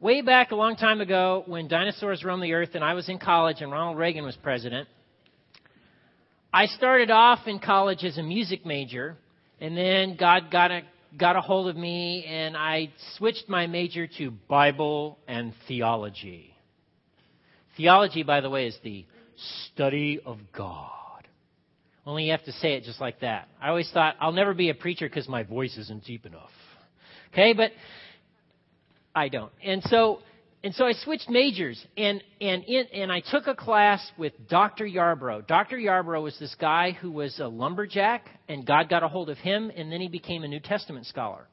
way back a long time ago when dinosaurs roamed the earth and I was in college and Ronald Reagan was president, I started off in college as a music major, and then God got a, got a hold of me, and I switched my major to Bible and theology. Theology, by the way, is the study of God. Only you have to say it just like that. I always thought I'll never be a preacher because my voice isn't deep enough. Okay, but I don't. And so and so I switched majors and and in, and I took a class with Dr. Yarbrough. Dr. Yarbrough was this guy who was a lumberjack and God got a hold of him and then he became a New Testament scholar.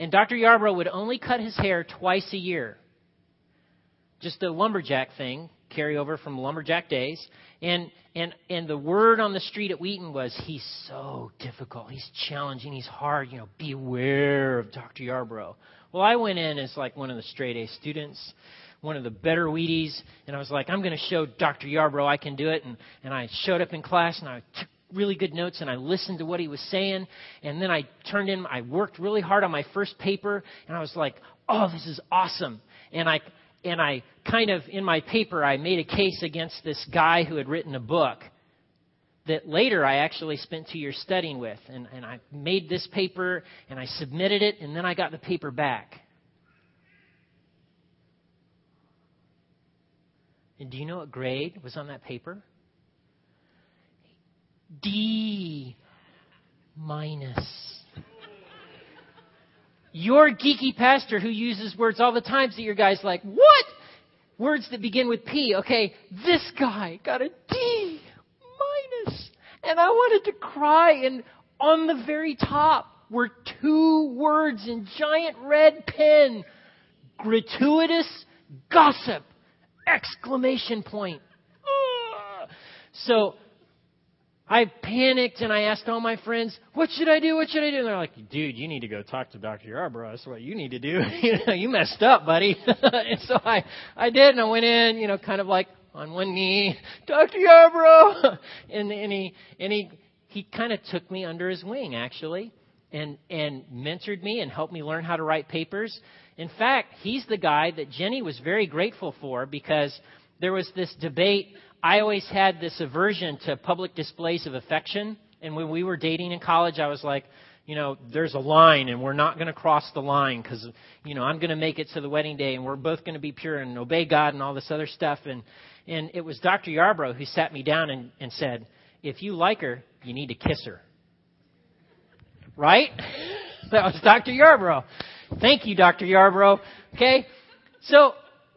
And Dr. Yarbrough would only cut his hair twice a year. Just a lumberjack thing, carry over from lumberjack days. And and and the word on the street at Wheaton was he's so difficult, he's challenging, he's hard, you know, beware of Dr. Yarbrough. Well, I went in as like one of the straight A students, one of the better Wheaties, and I was like, I'm going to show Dr. Yarbrough I can do it. And, and I showed up in class and I took really good notes and I listened to what he was saying. And then I turned in, I worked really hard on my first paper and I was like, oh, this is awesome. And I, and I kind of, in my paper, I made a case against this guy who had written a book that later I actually spent two years studying with. And, and I made this paper and I submitted it, and then I got the paper back. And do you know what grade was on that paper? D minus. Your geeky pastor who uses words all the time that your guy's like, what? Words that begin with P. Okay, this guy got a D and I wanted to cry. And on the very top were two words in giant red pen gratuitous gossip! Exclamation point. Ah! So I panicked and I asked all my friends, "What should I do? What should I do?" And they're like, "Dude, you need to go talk to Dr. Yarbrough. That's what you need to do. you know, you messed up, buddy." and so I I did, and I went in, you know, kind of like on one knee, Dr. Yarbrough, and, and he and he he kind of took me under his wing actually, and and mentored me and helped me learn how to write papers. In fact, he's the guy that Jenny was very grateful for because there was this debate. I always had this aversion to public displays of affection, and when we were dating in college, I was like, you know, there's a line and we're not going to cross the line because, you know, I'm going to make it to the wedding day and we're both going to be pure and obey God and all this other stuff. And, and it was Dr. Yarbrough who sat me down and, and said, if you like her, you need to kiss her. Right? That was Dr. Yarbrough. Thank you, Dr. Yarbrough. Okay? So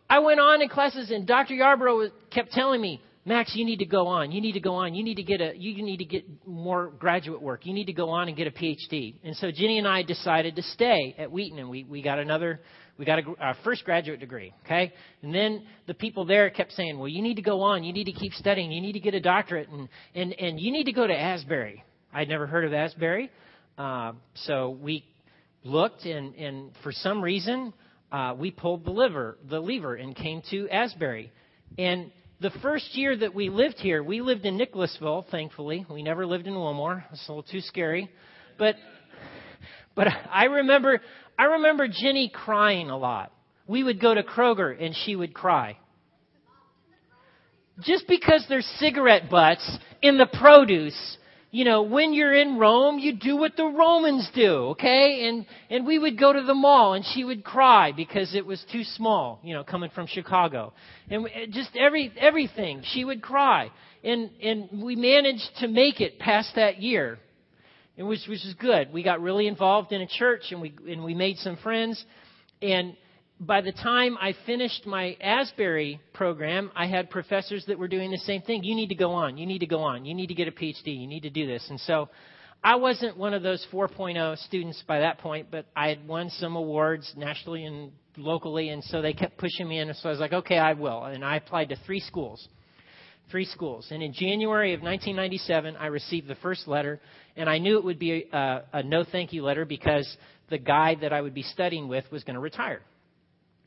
I went on in classes and Dr. Yarbrough kept telling me, Max, you need to go on. You need to go on. You need to get a you need to get more graduate work. You need to go on and get a PhD. And so Jenny and I decided to stay at Wheaton, and we we got another we got a, our first graduate degree. Okay, and then the people there kept saying, well, you need to go on. You need to keep studying. You need to get a doctorate, and and and you need to go to Asbury. I'd never heard of Asbury, uh, so we looked, and and for some reason uh, we pulled the lever the lever and came to Asbury, and the first year that we lived here, we lived in Nicholasville, thankfully. We never lived in Wilmore. It's a little too scary. But but I remember I remember Jenny crying a lot. We would go to Kroger and she would cry. Just because there's cigarette butts in the produce you know, when you're in Rome, you do what the Romans do, okay? And and we would go to the mall and she would cry because it was too small, you know, coming from Chicago. And just every everything, she would cry. And and we managed to make it past that year. And which which is good. We got really involved in a church and we and we made some friends and by the time I finished my Asbury program, I had professors that were doing the same thing. You need to go on. You need to go on. You need to get a PhD. You need to do this. And so I wasn't one of those 4.0 students by that point, but I had won some awards nationally and locally, and so they kept pushing me in. And so I was like, okay, I will. And I applied to three schools. Three schools. And in January of 1997, I received the first letter, and I knew it would be a, a no thank you letter because the guy that I would be studying with was going to retire.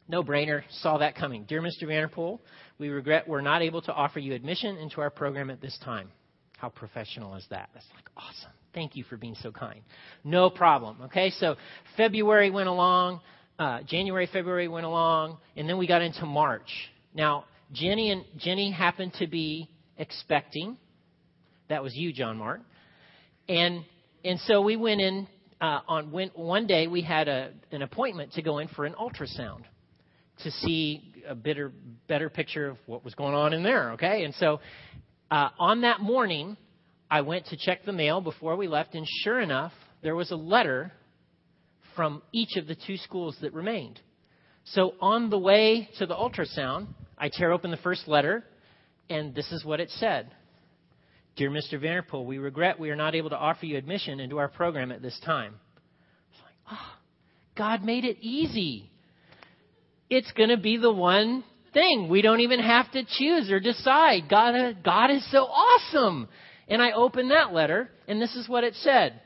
No brainer, saw that coming. Dear Mr. Vanderpool, we regret we're not able to offer you admission into our program at this time. How professional is that? That's like awesome. Thank you for being so kind. No problem. Okay, so February went along. uh, January, February went along, and then we got into March. Now, Jenny and Jenny happened to be expecting. That was you, John Mark. And and so we went in uh, on when, one day we had a, an appointment to go in for an ultrasound to see a better better picture of what was going on in there. Okay, and so uh, on that morning, I went to check the mail before we left, and sure enough, there was a letter from each of the two schools that remained. So on the way to the ultrasound, I tear open the first letter, and this is what it said. Dear Mr. Vanderpool, we regret we are not able to offer you admission into our program at this time. It's like, oh, God made it easy. It's going to be the one thing. We don't even have to choose or decide. God, God is so awesome. And I opened that letter, and this is what it said.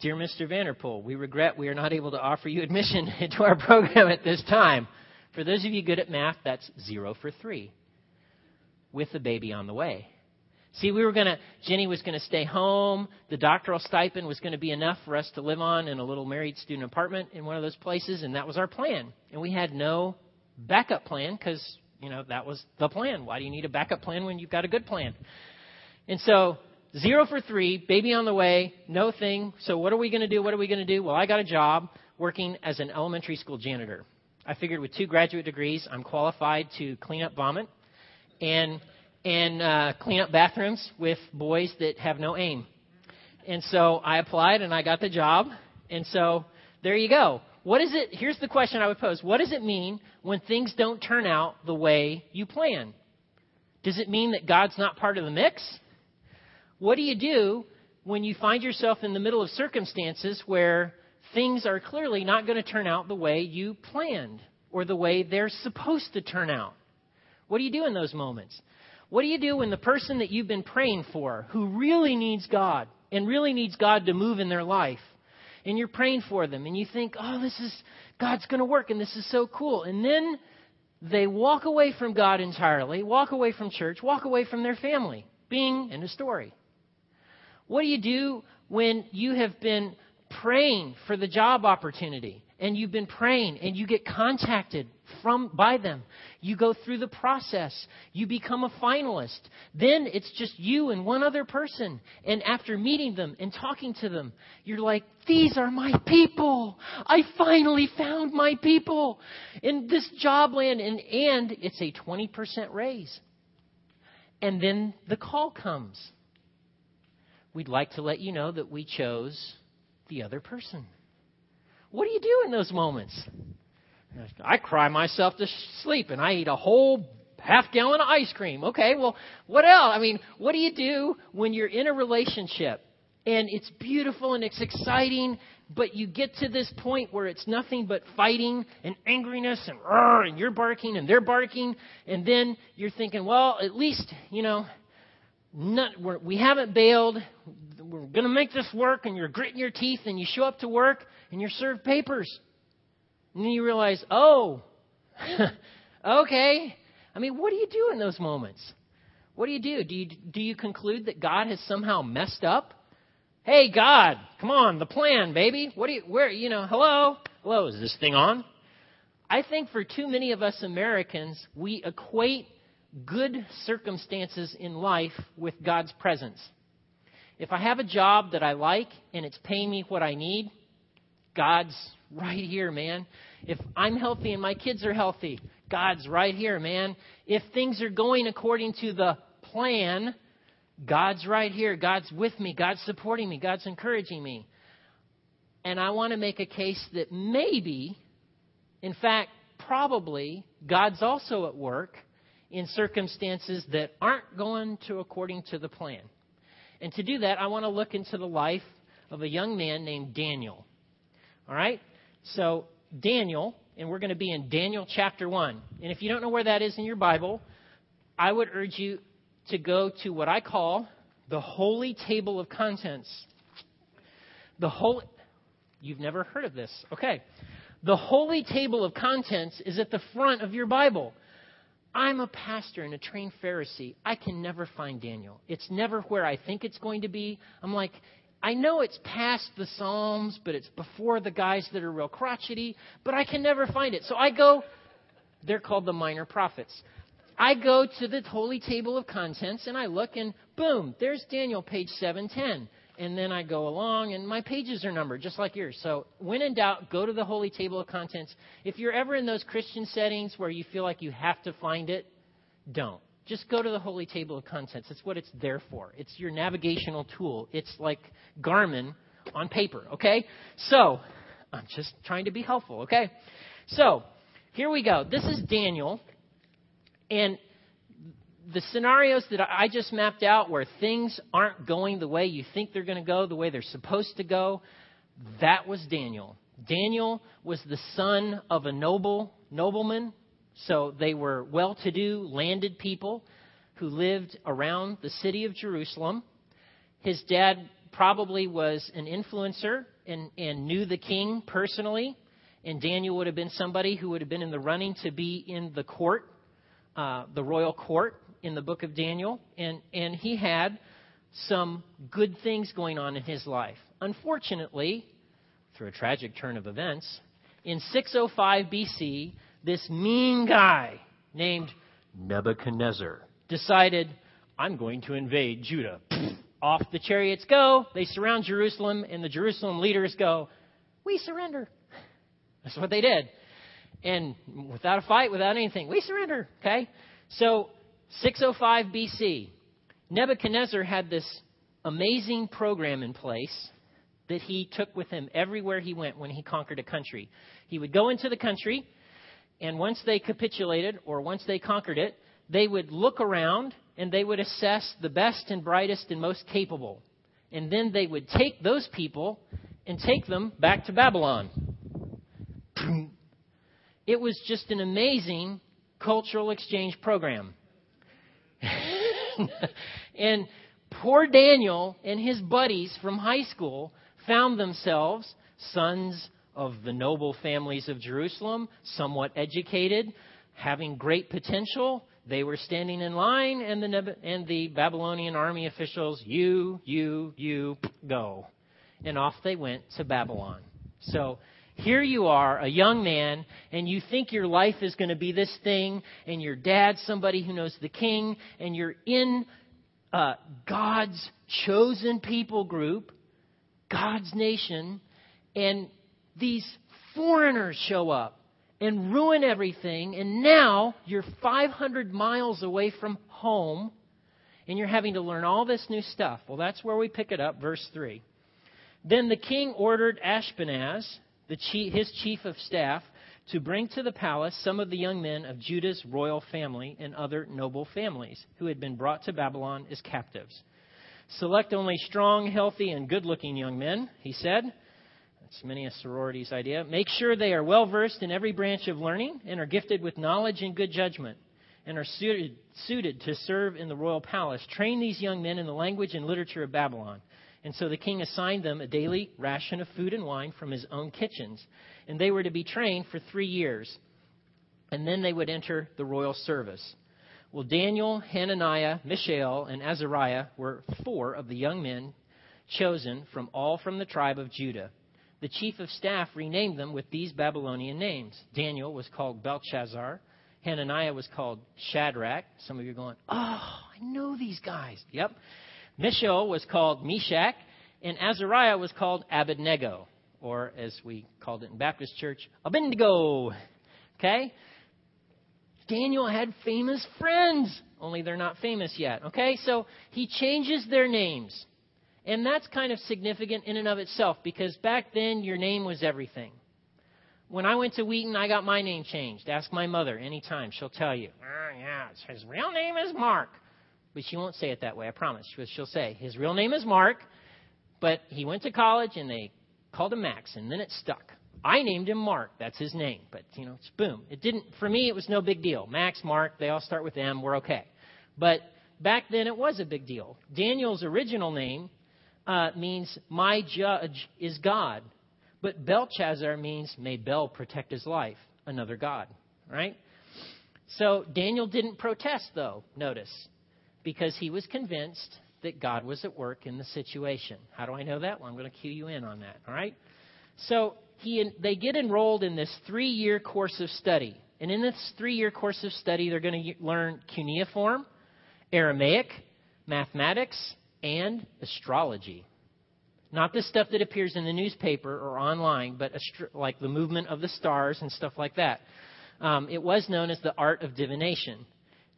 Dear Mr. Vanderpool, we regret we are not able to offer you admission into our program at this time. For those of you good at math, that's zero for three, with the baby on the way. See, we were going to, Jenny was going to stay home. The doctoral stipend was going to be enough for us to live on in a little married student apartment in one of those places, and that was our plan. And we had no backup plan because, you know, that was the plan. Why do you need a backup plan when you've got a good plan? And so, zero for three, baby on the way, no thing. So, what are we going to do? What are we going to do? Well, I got a job working as an elementary school janitor. I figured with two graduate degrees, I'm qualified to clean up vomit. And and uh, clean up bathrooms with boys that have no aim. And so I applied and I got the job. And so there you go. What is it? Here's the question I would pose. What does it mean when things don't turn out the way you plan? Does it mean that God's not part of the mix? What do you do when you find yourself in the middle of circumstances where things are clearly not going to turn out the way you planned or the way they're supposed to turn out? What do you do in those moments? What do you do when the person that you've been praying for, who really needs God and really needs God to move in their life, and you're praying for them and you think, oh, this is, God's going to work and this is so cool. And then they walk away from God entirely, walk away from church, walk away from their family. Bing, end of story. What do you do when you have been praying for the job opportunity and you've been praying and you get contacted from by them. You go through the process. You become a finalist. Then it's just you and one other person. And after meeting them and talking to them, you're like, these are my people. I finally found my people in this job land and, and it's a 20% raise. And then the call comes. We'd like to let you know that we chose the other person. What do you do in those moments? I cry myself to sleep and I eat a whole half gallon of ice cream. Okay, well, what else? I mean, what do you do when you're in a relationship and it's beautiful and it's exciting, but you get to this point where it's nothing but fighting and angriness and and you're barking and they're barking, and then you're thinking, well, at least, you know, not, we're, we haven't bailed. We're going to make this work, and you're gritting your teeth, and you show up to work, and you're served papers. And then you realize, oh, okay. I mean, what do you do in those moments? What do you do? Do you, do you conclude that God has somehow messed up? Hey, God, come on, the plan, baby. What do you, where, you know, hello? Hello, is this thing on? I think for too many of us Americans, we equate good circumstances in life with God's presence. If I have a job that I like and it's paying me what I need, God's right here, man. If I'm healthy and my kids are healthy, God's right here, man. If things are going according to the plan, God's right here. God's with me. God's supporting me. God's encouraging me. And I want to make a case that maybe, in fact, probably, God's also at work in circumstances that aren't going to according to the plan. And to do that, I want to look into the life of a young man named Daniel. All right? So, Daniel, and we're going to be in Daniel chapter 1. And if you don't know where that is in your Bible, I would urge you to go to what I call the Holy Table of Contents. The whole You've never heard of this. Okay. The Holy Table of Contents is at the front of your Bible. I'm a pastor and a trained Pharisee. I can never find Daniel. It's never where I think it's going to be. I'm like, I know it's past the Psalms, but it's before the guys that are real crotchety, but I can never find it. So I go, they're called the minor prophets. I go to the holy table of contents and I look and boom, there's Daniel, page 710. And then I go along and my pages are numbered just like yours. So when in doubt, go to the holy table of contents. If you're ever in those Christian settings where you feel like you have to find it, don't. Just go to the holy table of contents. That's what it's there for. It's your navigational tool. It's like Garmin on paper, okay? So, I'm just trying to be helpful, okay? So, here we go. This is Daniel. And the scenarios that I just mapped out where things aren't going the way you think they're going to go, the way they're supposed to go, that was Daniel. Daniel was the son of a noble nobleman, so they were well-to-do landed people who lived around the city of Jerusalem. His dad probably was an influencer and, and knew the king personally, and Daniel would have been somebody who would have been in the running to be in the court, uh, the royal court in the book of Daniel, and, and he had some good things going on in his life. Unfortunately, through a tragic turn of events, in 605 BC, this mean guy named Nebuchadnezzar decided, I'm going to invade Judah. Off the chariots go, they surround Jerusalem, and the Jerusalem leaders go, We surrender. That's what they did. And without a fight, without anything, we surrender. Okay? So 605 BC, Nebuchadnezzar had this amazing program in place that he took with him everywhere he went when he conquered a country. He would go into the country, and once they capitulated or once they conquered it, they would look around and they would assess the best and brightest and most capable. And then they would take those people and take them back to Babylon. It was just an amazing cultural exchange program. and poor Daniel and his buddies from high school found themselves sons of the noble families of Jerusalem, somewhat educated, having great potential. They were standing in line, and the, and the Babylonian army officials, you, you, you, go. And off they went to Babylon. So here you are, a young man, and you think your life is going to be this thing, and your dad's somebody who knows the king, and you're in uh, God's chosen people group, God's nation, and these foreigners show up and ruin everything, and now you're 500 miles away from home, and you're having to learn all this new stuff. Well, that's where we pick it up, verse 3. Then the king ordered Ashpenaz, chief, his chief of staff, to bring to the palace some of the young men of Judah's royal family and other noble families who had been brought to Babylon as captives. Select only strong, healthy, and good looking young men, he said. That's many a sorority's idea. Make sure they are well versed in every branch of learning and are gifted with knowledge and good judgment and are suited, suited to serve in the royal palace. Train these young men in the language and literature of Babylon and so the king assigned them a daily ration of food and wine from his own kitchens. And they were to be trained for three years. And then they would enter the royal service. Well, Daniel, Hananiah, Mishael, and Azariah were four of the young men chosen from all from the tribe of Judah. The chief of staff renamed them with these Babylonian names. Daniel was called Belshazzar. Hananiah was called Shadrach. Some of you are going, oh, I know these guys. Yep. Mishael was called Meshach, and Azariah was called Abednego, or as we called it in Baptist church, Abednego. Okay? Daniel had famous friends, only they're not famous yet. Okay? So he changes their names. And that's kind of significant in and of itself because back then your name was everything. When I went to Wheaton, I got my name changed. Ask my mother anytime. She'll tell you. Oh, yeah, his real name is Mark. But she won't say it that way, I promise. She'll say, his real name is Mark, but he went to college and they called him Max, and then it stuck. I named him Mark. That's his name. But, you know, it's boom. It didn't, for me, it was no big deal. Max, Mark, they all start with M. We're okay. But back then, it was a big deal. Daniel's original name uh, means, my judge is God. But Belshazzar means, may Bel protect his life, another God. Right? So Daniel didn't protest, though, notice because he was convinced that God was at work in the situation. How do I know that? Well, I'm going to cue you in on that. All right? So he, they get enrolled in this three year course of study. And in this three year course of study, they're going to learn cuneiform, Aramaic, mathematics, and astrology. Not the stuff that appears in the newspaper or online, but astro- like the movement of the stars and stuff like that. Um, it was known as the art of divination.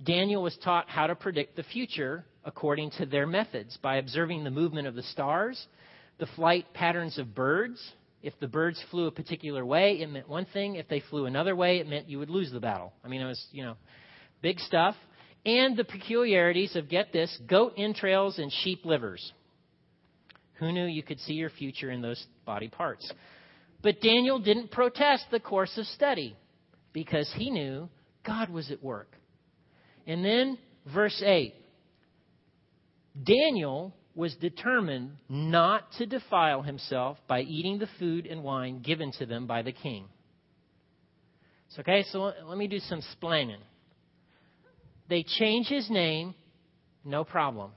Daniel was taught how to predict the future according to their methods by observing the movement of the stars, the flight patterns of birds. If the birds flew a particular way, it meant one thing. If they flew another way, it meant you would lose the battle. I mean, it was, you know, big stuff. And the peculiarities of, get this, goat entrails and sheep livers. Who knew you could see your future in those body parts? But Daniel didn't protest the course of study because he knew God was at work. And then, verse 8 Daniel was determined not to defile himself by eating the food and wine given to them by the king. So, okay, so let me do some splaining. They change his name, no problem.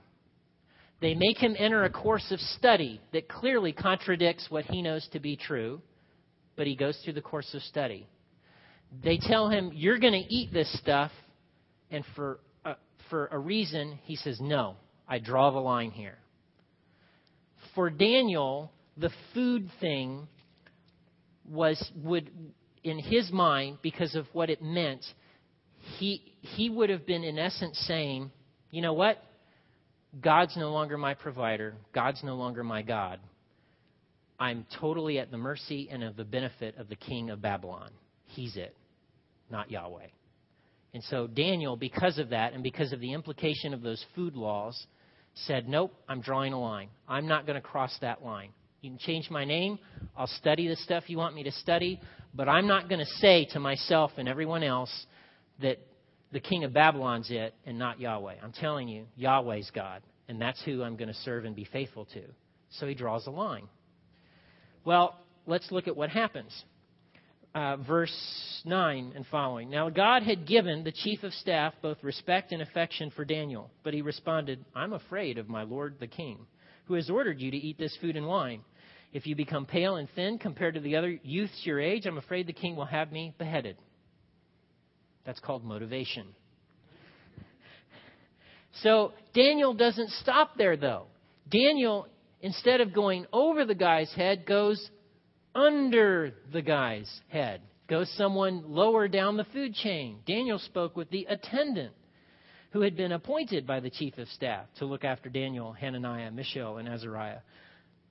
They make him enter a course of study that clearly contradicts what he knows to be true, but he goes through the course of study. They tell him, You're going to eat this stuff, and for a, for a reason, he says, No, I draw the line here. For Daniel, the food thing was would in his mind because of what it meant he he would have been in essence saying you know what god's no longer my provider god's no longer my god i'm totally at the mercy and of the benefit of the king of babylon he's it not yahweh and so Daniel, because of that and because of the implication of those food laws, said, Nope, I'm drawing a line. I'm not going to cross that line. You can change my name. I'll study the stuff you want me to study, but I'm not going to say to myself and everyone else that the king of Babylon's it and not Yahweh. I'm telling you, Yahweh's God, and that's who I'm going to serve and be faithful to. So he draws a line. Well, let's look at what happens uh, verse 9 and following. Now, God had given the chief of staff both respect and affection for Daniel, but he responded, I'm afraid of my lord the king, who has ordered you to eat this food and wine. If you become pale and thin compared to the other youths your age, I'm afraid the king will have me beheaded. That's called motivation. So Daniel doesn't stop there, though. Daniel, instead of going over the guy's head, goes under the guy's head. Goes someone lower down the food chain. Daniel spoke with the attendant who had been appointed by the chief of staff to look after Daniel, Hananiah, Mishael, and Azariah.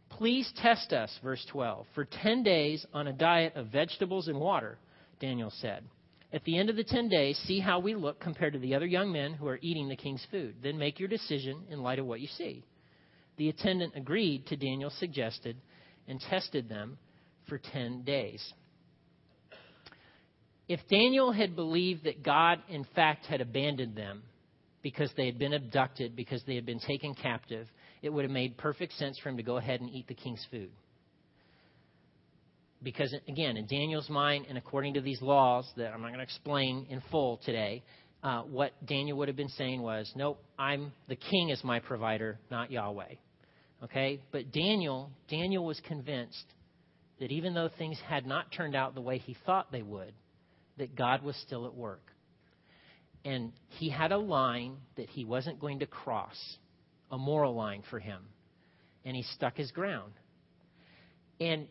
Please test us, verse 12, for 10 days on a diet of vegetables and water, Daniel said. At the end of the 10 days, see how we look compared to the other young men who are eating the king's food. Then make your decision in light of what you see. The attendant agreed to Daniel's suggested and tested them for 10 days. If Daniel had believed that God, in fact, had abandoned them because they had been abducted, because they had been taken captive, it would have made perfect sense for him to go ahead and eat the king's food. Because, again, in Daniel's mind, and according to these laws that I'm not going to explain in full today, uh, what Daniel would have been saying was, nope, I'm the king is my provider, not Yahweh. Okay? But Daniel, Daniel was convinced that even though things had not turned out the way he thought they would, that God was still at work. And he had a line that he wasn't going to cross, a moral line for him. And he stuck his ground. And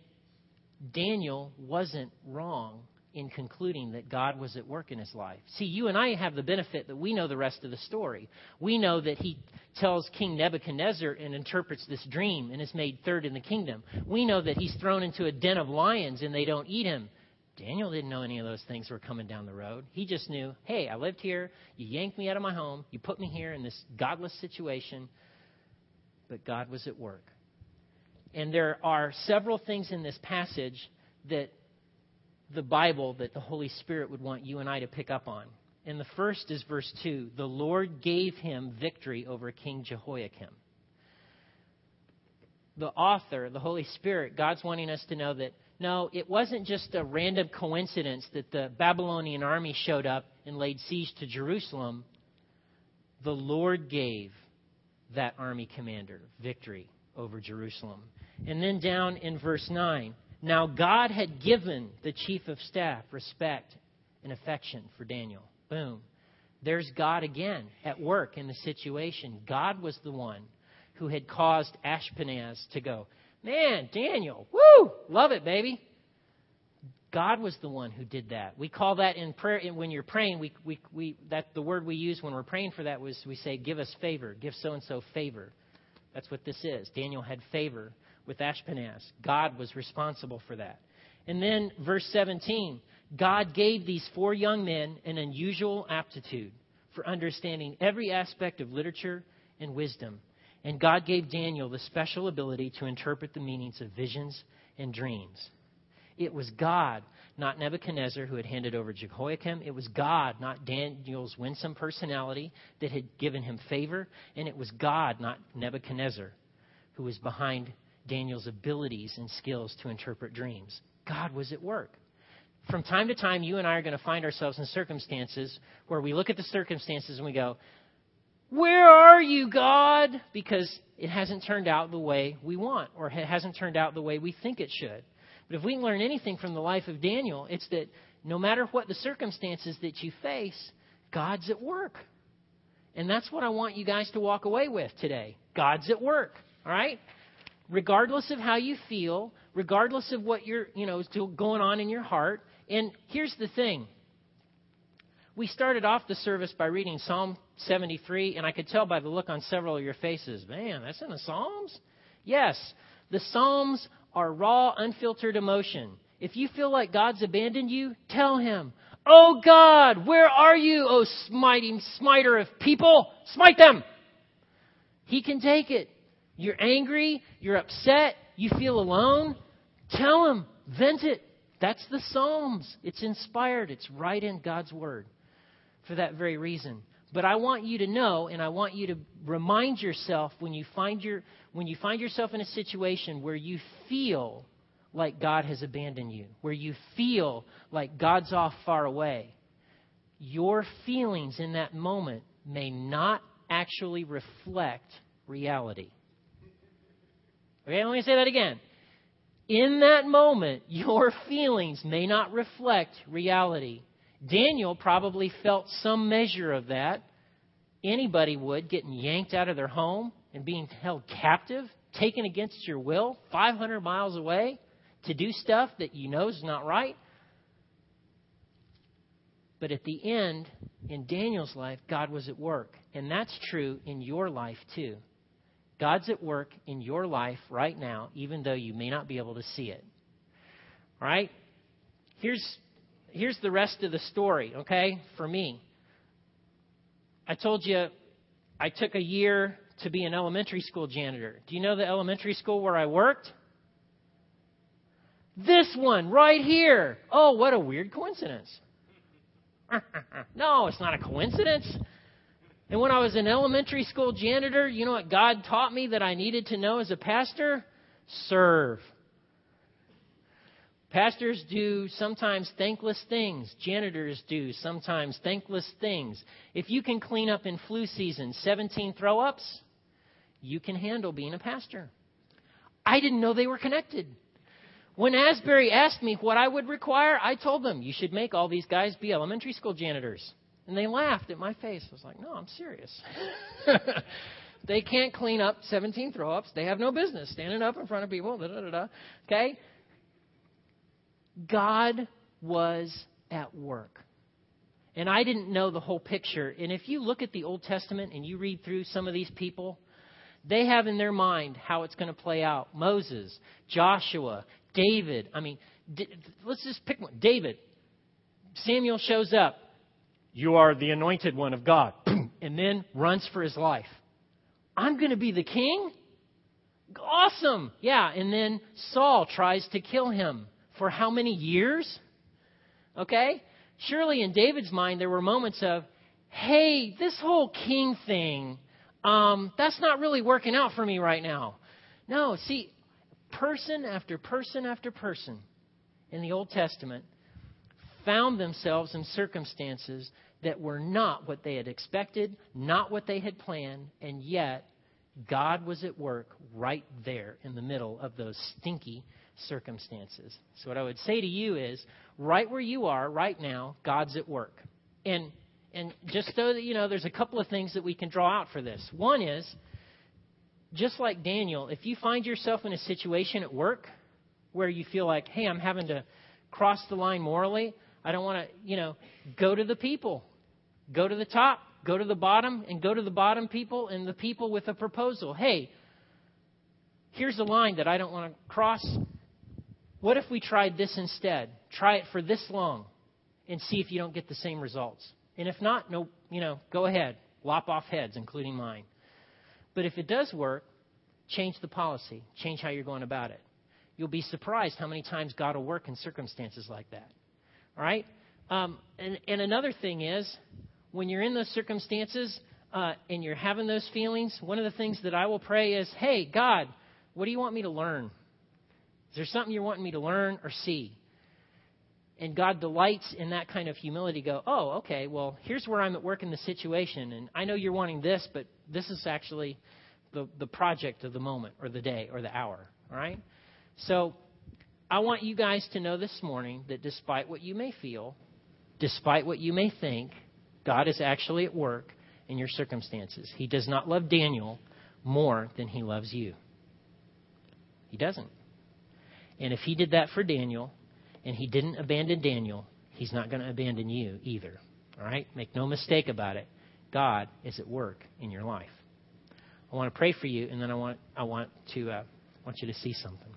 Daniel wasn't wrong in concluding that God was at work in his life. See, you and I have the benefit that we know the rest of the story. We know that he tells King Nebuchadnezzar and interprets this dream and is made third in the kingdom. We know that he's thrown into a den of lions and they don't eat him. Daniel didn't know any of those things were coming down the road. He just knew, hey, I lived here. You yanked me out of my home. You put me here in this godless situation. But God was at work. And there are several things in this passage that the Bible that the Holy Spirit would want you and I to pick up on. And the first is verse 2 The Lord gave him victory over King Jehoiakim. The author, the Holy Spirit, God's wanting us to know that no, it wasn't just a random coincidence that the Babylonian army showed up and laid siege to Jerusalem. The Lord gave that army commander victory over Jerusalem. And then down in verse 9, now God had given the chief of staff respect and affection for Daniel. Boom. There's God again at work in the situation. God was the one who had caused Ashpenaz to go, Man, Daniel, woo, love it, baby. God was the one who did that. We call that in prayer when you're praying. We, we, we that the word we use when we're praying for that was we say, "Give us favor, give so and so favor." That's what this is. Daniel had favor with Ashpenaz. God was responsible for that. And then verse 17, God gave these four young men an unusual aptitude for understanding every aspect of literature and wisdom. And God gave Daniel the special ability to interpret the meanings of visions and dreams. It was God, not Nebuchadnezzar, who had handed over Jehoiakim. It was God, not Daniel's winsome personality, that had given him favor. And it was God, not Nebuchadnezzar, who was behind Daniel's abilities and skills to interpret dreams. God was at work. From time to time, you and I are going to find ourselves in circumstances where we look at the circumstances and we go, where are you, God? Because it hasn't turned out the way we want, or it hasn't turned out the way we think it should. But if we can learn anything from the life of Daniel, it's that no matter what the circumstances that you face, God's at work. And that's what I want you guys to walk away with today. God's at work. All right? Regardless of how you feel, regardless of what you're, you know, is going on in your heart. And here's the thing. We started off the service by reading Psalm 73, and I could tell by the look on several of your faces, man, that's in the Psalms? Yes, the Psalms are raw, unfiltered emotion. If you feel like God's abandoned you, tell Him, Oh God, where are you, oh smiting smiter of people? Smite them! He can take it. You're angry, you're upset, you feel alone. Tell Him, vent it. That's the Psalms. It's inspired, it's right in God's Word for that very reason. But I want you to know, and I want you to remind yourself when you find your when you find yourself in a situation where you feel like God has abandoned you, where you feel like God's off far away, your feelings in that moment may not actually reflect reality. Okay, let me say that again. In that moment, your feelings may not reflect reality. Daniel probably felt some measure of that. Anybody would, getting yanked out of their home and being held captive, taken against your will, 500 miles away to do stuff that you know is not right. But at the end, in Daniel's life, God was at work. And that's true in your life too. God's at work in your life right now, even though you may not be able to see it. All right? Here's here's the rest of the story, okay, for me. I told you I took a year to be an elementary school janitor. Do you know the elementary school where I worked? This one right here. Oh, what a weird coincidence. no, it's not a coincidence. And when I was an elementary school janitor, you know what God taught me that I needed to know as a pastor? Serve. Pastors do sometimes thankless things. Janitors do sometimes thankless things. If you can clean up in flu season 17 throw ups, you can handle being a pastor. I didn't know they were connected. When Asbury asked me what I would require, I told them, you should make all these guys be elementary school janitors. And they laughed at my face. I was like, no, I'm serious. they can't clean up 17 throw ups. They have no business standing up in front of people. Da, da, da, da. Okay? God was at work. And I didn't know the whole picture. And if you look at the Old Testament and you read through some of these people, they have in their mind how it's going to play out. Moses, Joshua, David. I mean, let's just pick one. David. Samuel shows up. You are the anointed one of God. and then runs for his life. I'm going to be the king? Awesome. Yeah. And then Saul tries to kill him for how many years? Okay? Surely in David's mind, there were moments of, hey, this whole king thing, um, that's not really working out for me right now. No, see, person after person after person in the Old Testament found themselves in circumstances that were not what they had expected, not what they had planned, and yet God was at work right there in the middle of those stinky circumstances. So, what I would say to you is right where you are right now, God's at work. And, and just so that you know, there's a couple of things that we can draw out for this. One is, just like Daniel, if you find yourself in a situation at work where you feel like, hey, I'm having to cross the line morally, I don't want to, you know, go to the people, go to the top, go to the bottom, and go to the bottom people and the people with a proposal. Hey, here's a line that I don't want to cross. What if we tried this instead? Try it for this long and see if you don't get the same results. And if not, no, you know, go ahead, lop off heads, including mine. But if it does work, change the policy, change how you're going about it. You'll be surprised how many times God will work in circumstances like that. Right? Um, and, and another thing is, when you're in those circumstances uh, and you're having those feelings, one of the things that I will pray is, hey, God, what do you want me to learn? Is there something you're wanting me to learn or see? And God delights in that kind of humility. Go, oh, okay, well, here's where I'm at work in the situation. And I know you're wanting this, but this is actually the, the project of the moment or the day or the hour. All right? So I want you guys to know this morning that despite what you may feel, despite what you may think, God is actually at work in your circumstances. He does not love Daniel more than he loves you. He doesn't. And if he did that for Daniel, and he didn't abandon Daniel, he's not going to abandon you either. All right? Make no mistake about it. God is at work in your life. I want to pray for you, and then I want I want to uh, want you to see something.